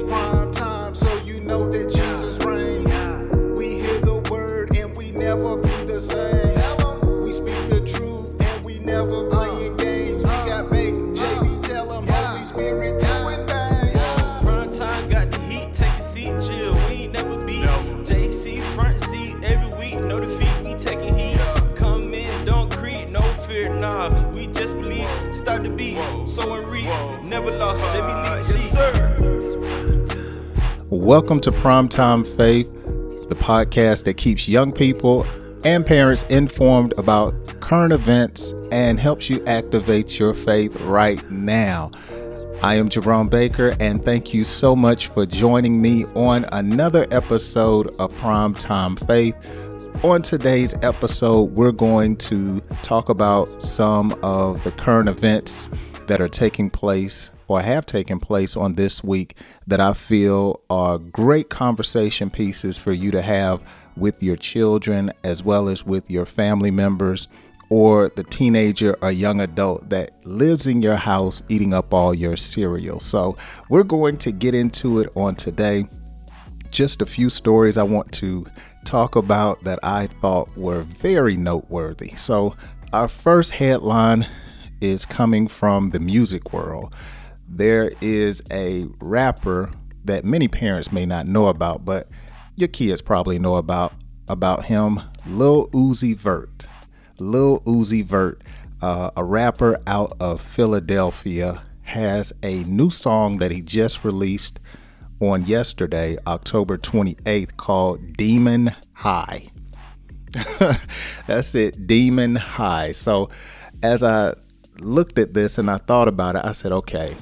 It's prime time, so you know that Jesus reigns. We hear the word and we never be the same. We speak the truth and we never playing games. We got bait, JB, tell 'em Holy Spirit doing things. Prime time got the heat, take a seat, chill. We ain't never beat. JC front seat every week, no defeat. We taking heat. Come in, don't creep, no fear, nah. We just believe. Start the beat, so and read. Never lost. JB lead the sheet. Welcome to Primetime Faith, the podcast that keeps young people and parents informed about current events and helps you activate your faith right now. I am Jerome Baker, and thank you so much for joining me on another episode of Primetime Faith. On today's episode, we're going to talk about some of the current events that are taking place or have taken place on this week that I feel are great conversation pieces for you to have with your children as well as with your family members or the teenager or young adult that lives in your house eating up all your cereal. So, we're going to get into it on today. Just a few stories I want to talk about that I thought were very noteworthy. So, our first headline is coming from the music world. There is a rapper that many parents may not know about, but your kids probably know about about him, Lil Uzi Vert. Lil Uzi Vert, uh, a rapper out of Philadelphia, has a new song that he just released on yesterday, October 28th, called Demon High. That's it, Demon High. So, as I looked at this and I thought about it, I said, okay,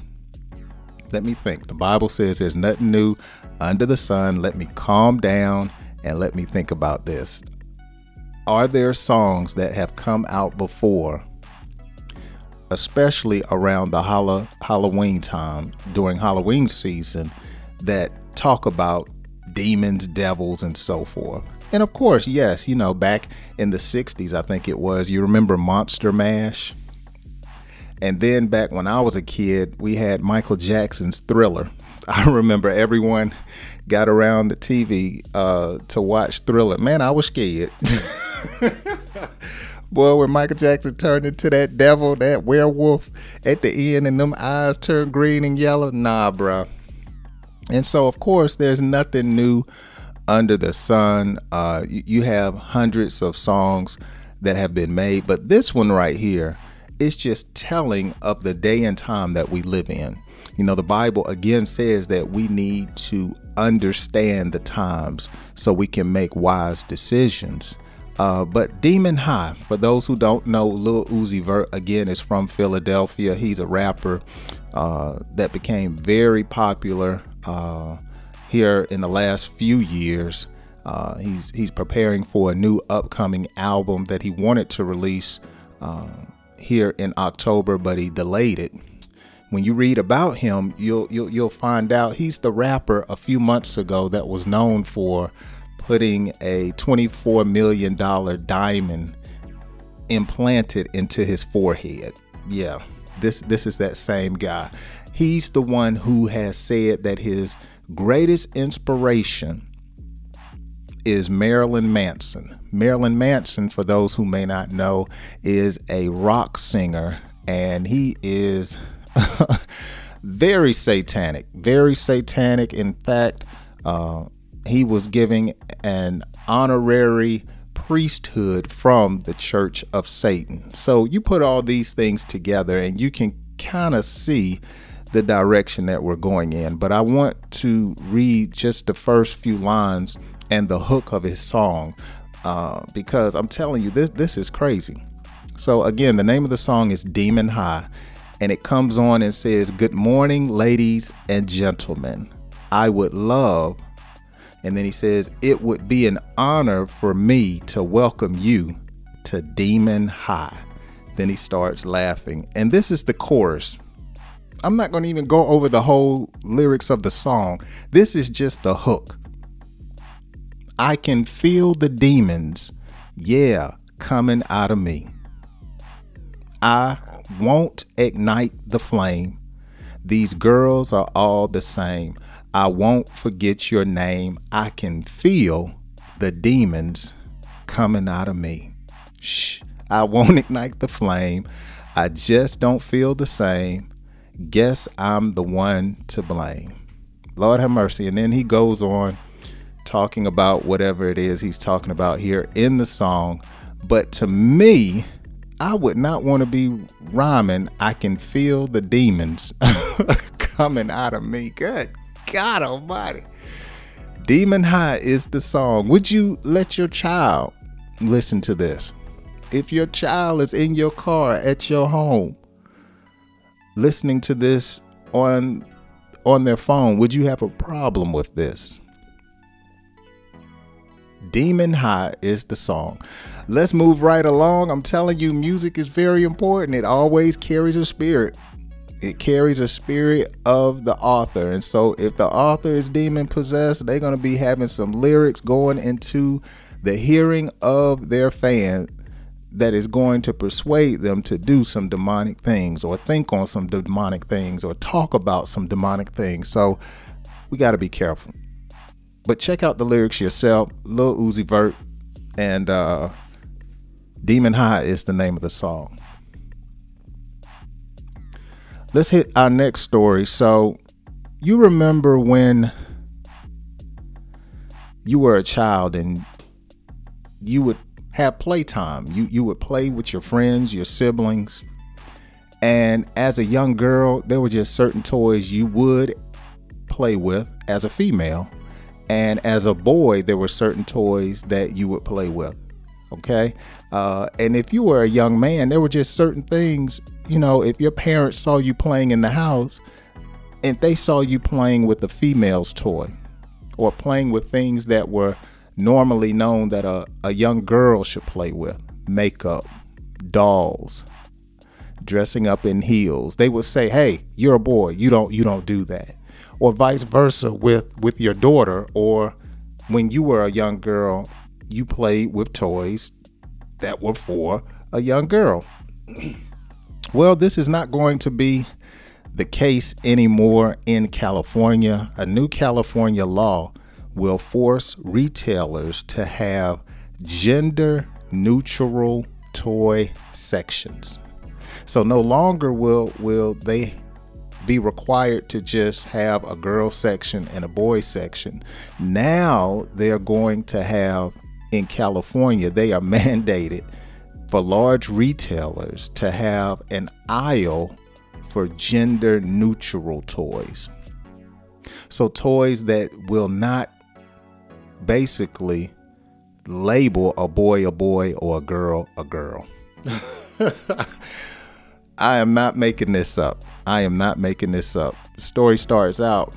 let me think. The Bible says there's nothing new under the sun. Let me calm down and let me think about this. Are there songs that have come out before, especially around the Hall- Halloween time, during Halloween season, that talk about demons, devils, and so forth? And of course, yes, you know, back in the 60s, I think it was, you remember Monster Mash? And then back when I was a kid, we had Michael Jackson's Thriller. I remember everyone got around the TV uh, to watch Thriller. Man, I was scared. Boy, when Michael Jackson turned into that devil, that werewolf at the end, and them eyes turned green and yellow, nah, bro. And so, of course, there's nothing new under the sun. Uh, you, you have hundreds of songs that have been made, but this one right here is just telling of the day and time that we live in. You know, the Bible again says that we need to understand the times so we can make wise decisions. Uh, but Demon High, for those who don't know, Lil Uzi Vert again is from Philadelphia. He's a rapper uh, that became very popular uh, here in the last few years. Uh, he's he's preparing for a new upcoming album that he wanted to release uh, here in October, but he delayed it. When you read about him, you'll you'll you'll find out he's the rapper a few months ago that was known for putting a 24 million dollar diamond implanted into his forehead. Yeah, this this is that same guy. He's the one who has said that his greatest inspiration is Marilyn Manson. Marilyn Manson, for those who may not know, is a rock singer and he is very satanic. Very satanic. In fact, uh, he was giving an honorary priesthood from the Church of Satan. So you put all these things together and you can kind of see the direction that we're going in. But I want to read just the first few lines and the hook of his song uh, because I'm telling you, this this is crazy. So again, the name of the song is Demon High, and it comes on and says, "Good morning, ladies and gentlemen. I would love." And then he says, It would be an honor for me to welcome you to Demon High. Then he starts laughing. And this is the chorus. I'm not going to even go over the whole lyrics of the song. This is just the hook. I can feel the demons, yeah, coming out of me. I won't ignite the flame. These girls are all the same. I won't forget your name. I can feel the demons coming out of me. Shh, I won't ignite the flame. I just don't feel the same. Guess I'm the one to blame. Lord have mercy. And then he goes on talking about whatever it is he's talking about here in the song. But to me, I would not want to be rhyming. I can feel the demons coming out of me. Good God Almighty. Demon High is the song. Would you let your child listen to this? If your child is in your car at your home listening to this on on their phone, would you have a problem with this? Demon High is the song. Let's move right along. I'm telling you, music is very important. It always carries a spirit. It carries a spirit of the author. And so, if the author is demon possessed, they're going to be having some lyrics going into the hearing of their fan that is going to persuade them to do some demonic things or think on some demonic things or talk about some demonic things. So, we got to be careful. But check out the lyrics yourself. Lil Uzi Vert and uh, Demon High is the name of the song. Let's hit our next story. So, you remember when you were a child and you would have playtime. You you would play with your friends, your siblings. And as a young girl, there were just certain toys you would play with as a female. And as a boy, there were certain toys that you would play with. Okay. Uh, and if you were a young man, there were just certain things, you know, if your parents saw you playing in the house, if they saw you playing with a female's toy or playing with things that were normally known that a, a young girl should play with makeup, dolls, dressing up in heels, they would say, Hey, you're a boy, you don't you don't do that. Or vice versa with with your daughter, or when you were a young girl, you played with toys that were for a young girl. well, this is not going to be the case anymore in California. A new California law will force retailers to have gender neutral toy sections. So no longer will will they be required to just have a girl section and a boy section. Now they're going to have in California, they are mandated for large retailers to have an aisle for gender neutral toys. So, toys that will not basically label a boy a boy or a girl a girl. I am not making this up. I am not making this up. The story starts out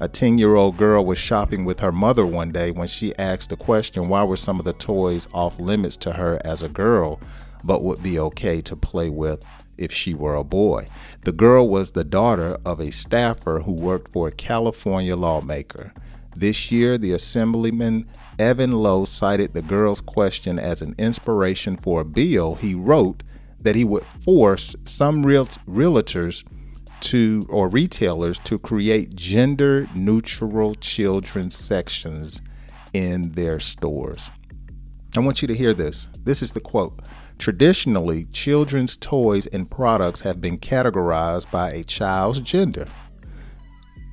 a 10 year old girl was shopping with her mother one day when she asked the question why were some of the toys off limits to her as a girl, but would be okay to play with if she were a boy. The girl was the daughter of a staffer who worked for a California lawmaker. This year, the Assemblyman Evan Low cited the girl's question as an inspiration for a bill he wrote that he would force some real- realtors to or retailers to create gender neutral children's sections in their stores. I want you to hear this. This is the quote. Traditionally, children's toys and products have been categorized by a child's gender.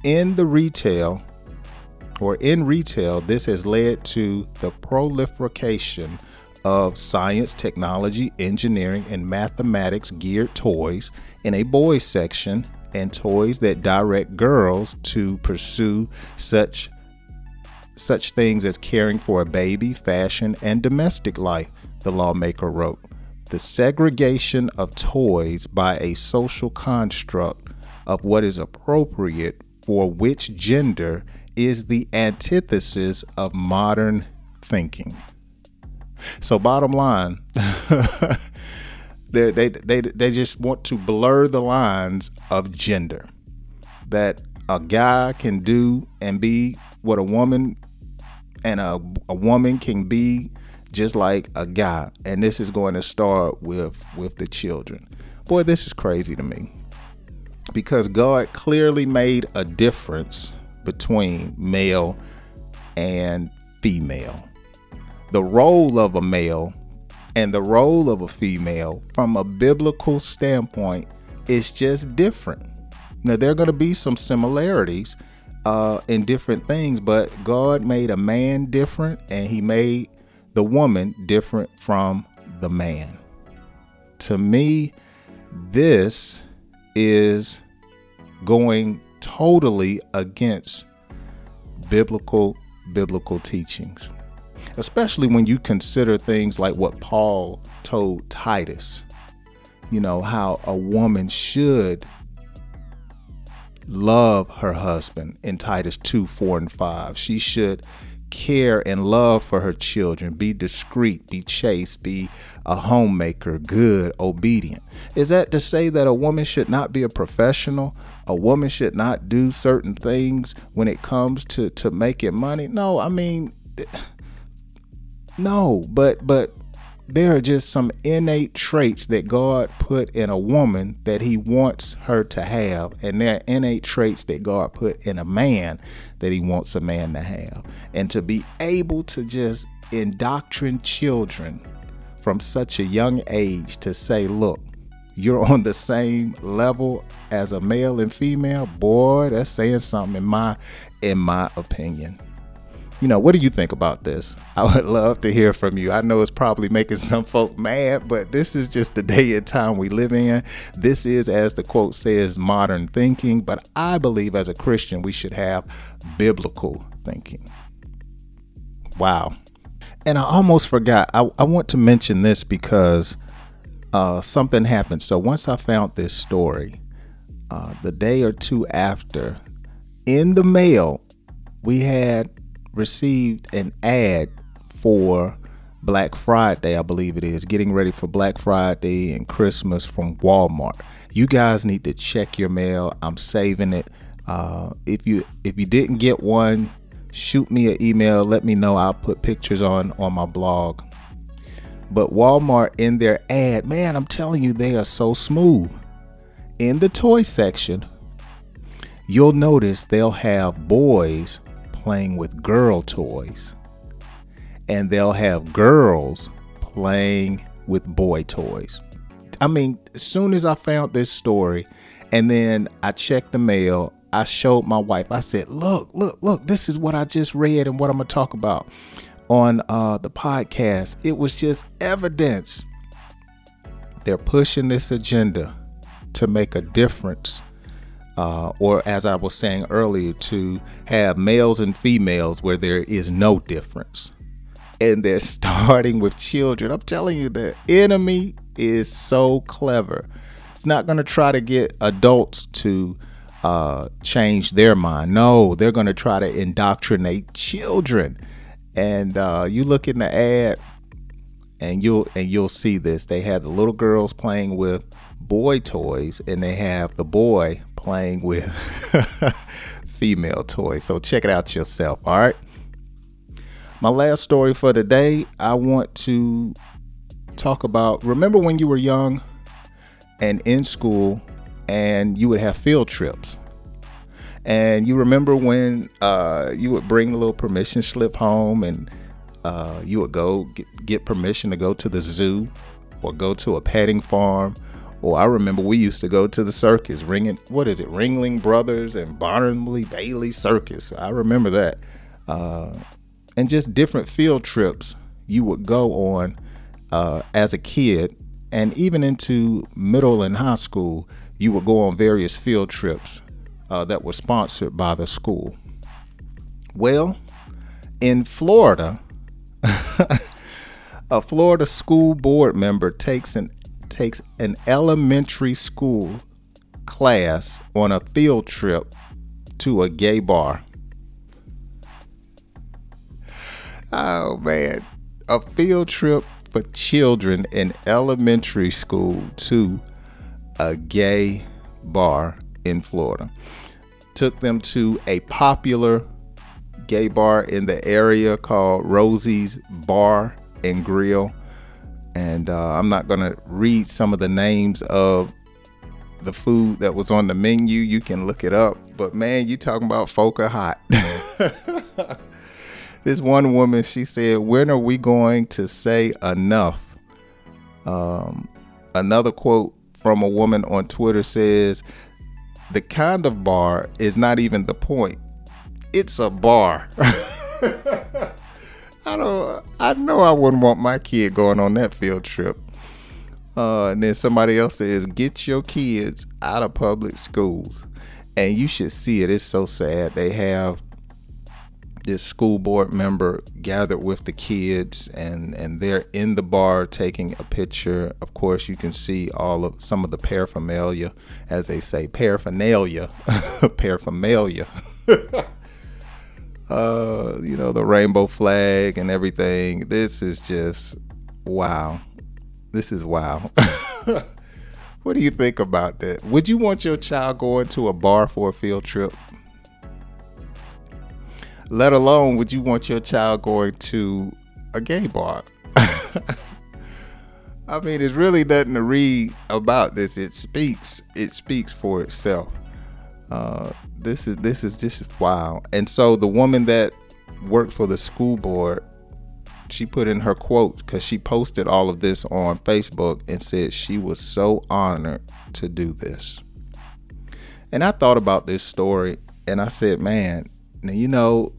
In the retail or in retail, this has led to the proliferation of science, technology, engineering, and mathematics geared toys in a boys section and toys that direct girls to pursue such such things as caring for a baby, fashion, and domestic life, the lawmaker wrote. The segregation of toys by a social construct of what is appropriate for which gender is the antithesis of modern thinking. So, bottom line, they, they, they, they just want to blur the lines of gender. That a guy can do and be what a woman and a, a woman can be just like a guy. And this is going to start with with the children. Boy, this is crazy to me. because God clearly made a difference between male and female. The role of a male and the role of a female from a biblical standpoint is just different. Now, there are going to be some similarities uh, in different things, but God made a man different and he made the woman different from the man. To me, this is going totally against biblical biblical teachings especially when you consider things like what Paul told Titus you know how a woman should love her husband in Titus 2 4 and 5 she should care and love for her children be discreet be chaste be a homemaker good obedient. Is that to say that a woman should not be a professional? A woman should not do certain things when it comes to to making money. No, I mean no, but but there are just some innate traits that God put in a woman that he wants her to have and there are innate traits that God put in a man that he wants a man to have. And to be able to just indoctrinate children from such a young age to say, look, you're on the same level as a male and female, boy, that's saying something in my in my opinion. You know, what do you think about this? I would love to hear from you. I know it's probably making some folk mad, but this is just the day and time we live in. This is, as the quote says, modern thinking. But I believe as a Christian, we should have biblical thinking. Wow. And I almost forgot. I, I want to mention this because uh, something happened. So once I found this story, uh, the day or two after, in the mail, we had received an ad for Black Friday, I believe it is, getting ready for Black Friday and Christmas from Walmart. You guys need to check your mail. I'm saving it. Uh, if you if you didn't get one, shoot me an email. Let me know. I'll put pictures on on my blog. But Walmart in their ad, man, I'm telling you, they are so smooth in the toy section, you'll notice they'll have boys playing with girl toys, and they'll have girls playing with boy toys. I mean, as soon as I found this story, and then I checked the mail, I showed my wife. I said, "Look, look, look! This is what I just read and what I'm gonna talk about on uh, the podcast." It was just evidence. They're pushing this agenda to make a difference, uh, or as I was saying earlier, to have males and females where there is no difference. And they're starting with children. I'm telling you, the enemy is so clever. It's not going to try to get adults to uh, change their mind. No, they're going to try to indoctrinate children. And uh, you look in the ad, and you'll and you'll see this. They have the little girls playing with boy toys and they have the boy playing with female toys. So check it out yourself, all right? My last story for today, I want to talk about remember when you were young and in school and you would have field trips. And you remember when uh, you would bring a little permission slip home and uh, you would go get, get permission to go to the zoo or go to a petting farm Oh, I remember we used to go to the circus, ringing what is it, Ringling Brothers and Barnum Bailey Circus. I remember that, uh, and just different field trips you would go on uh, as a kid, and even into middle and high school, you would go on various field trips uh, that were sponsored by the school. Well, in Florida, a Florida school board member takes an takes an elementary school class on a field trip to a gay bar. Oh man, a field trip for children in elementary school to a gay bar in Florida. Took them to a popular gay bar in the area called Rosie's Bar and Grill and uh, I'm not going to read some of the names of the food that was on the menu. You can look it up. But man, you talking about are hot. this one woman, she said, "When are we going to say enough?" Um, another quote from a woman on Twitter says, "The kind of bar is not even the point. It's a bar." I don't. I know I wouldn't want my kid going on that field trip. Uh, and then somebody else says, "Get your kids out of public schools," and you should see it. It's so sad. They have this school board member gathered with the kids, and and they're in the bar taking a picture. Of course, you can see all of some of the paraphernalia, as they say, paraphernalia, paraphernalia. uh, you know, the rainbow flag and everything. This is just wow. This is wow. what do you think about that? Would you want your child going to a bar for a field trip? Let alone, would you want your child going to a gay bar? I mean, there's really nothing to read about this. It speaks. It speaks for itself. Uh, this is this is just wow. And so the woman that worked for the school board, she put in her quote because she posted all of this on Facebook and said she was so honored to do this. And I thought about this story and I said, man, now you know,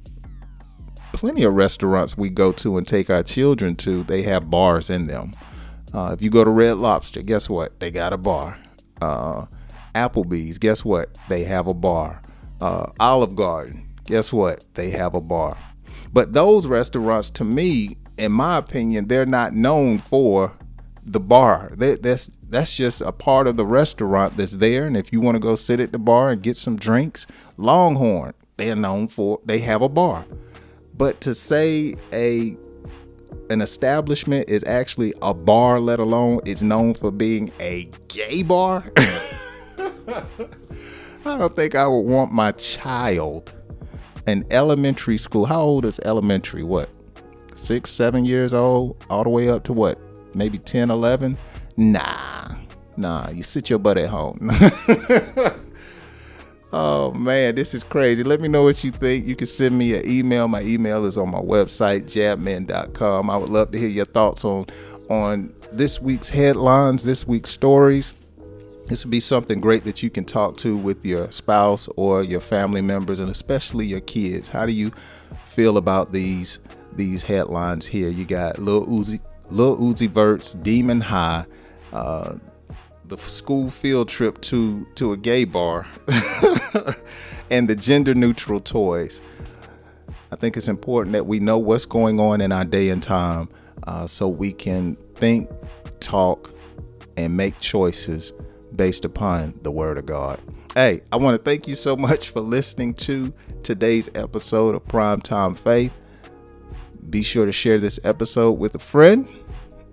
plenty of restaurants we go to and take our children to, they have bars in them. Uh, if you go to Red Lobster, guess what? They got a bar. Uh, Applebee's, guess what? They have a bar. Uh, Olive Garden, guess what? They have a bar. But those restaurants, to me, in my opinion, they're not known for the bar. They, that's that's just a part of the restaurant that's there. And if you want to go sit at the bar and get some drinks, Longhorn, they're known for. They have a bar. But to say a an establishment is actually a bar, let alone it's known for being a gay bar. I don't think I would want my child in elementary school. How old is elementary? What? Six, seven years old, all the way up to what? Maybe 10, 11? Nah, nah, you sit your butt at home. oh man, this is crazy. Let me know what you think. You can send me an email. My email is on my website, jabman.com. I would love to hear your thoughts on on this week's headlines, this week's stories this would be something great that you can talk to with your spouse or your family members and especially your kids. How do you feel about these these headlines here? You got Lil Uzi, Lil Uzi Vert's Demon High, uh, the school field trip to to a gay bar, and the gender neutral toys. I think it's important that we know what's going on in our day and time, uh, so we can think, talk, and make choices based upon the Word of God. Hey, I want to thank you so much for listening to today's episode of Primetime Faith. Be sure to share this episode with a friend,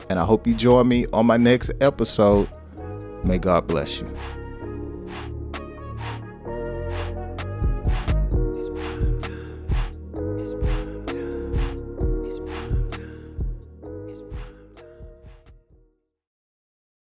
and I hope you join me on my next episode. May God bless you.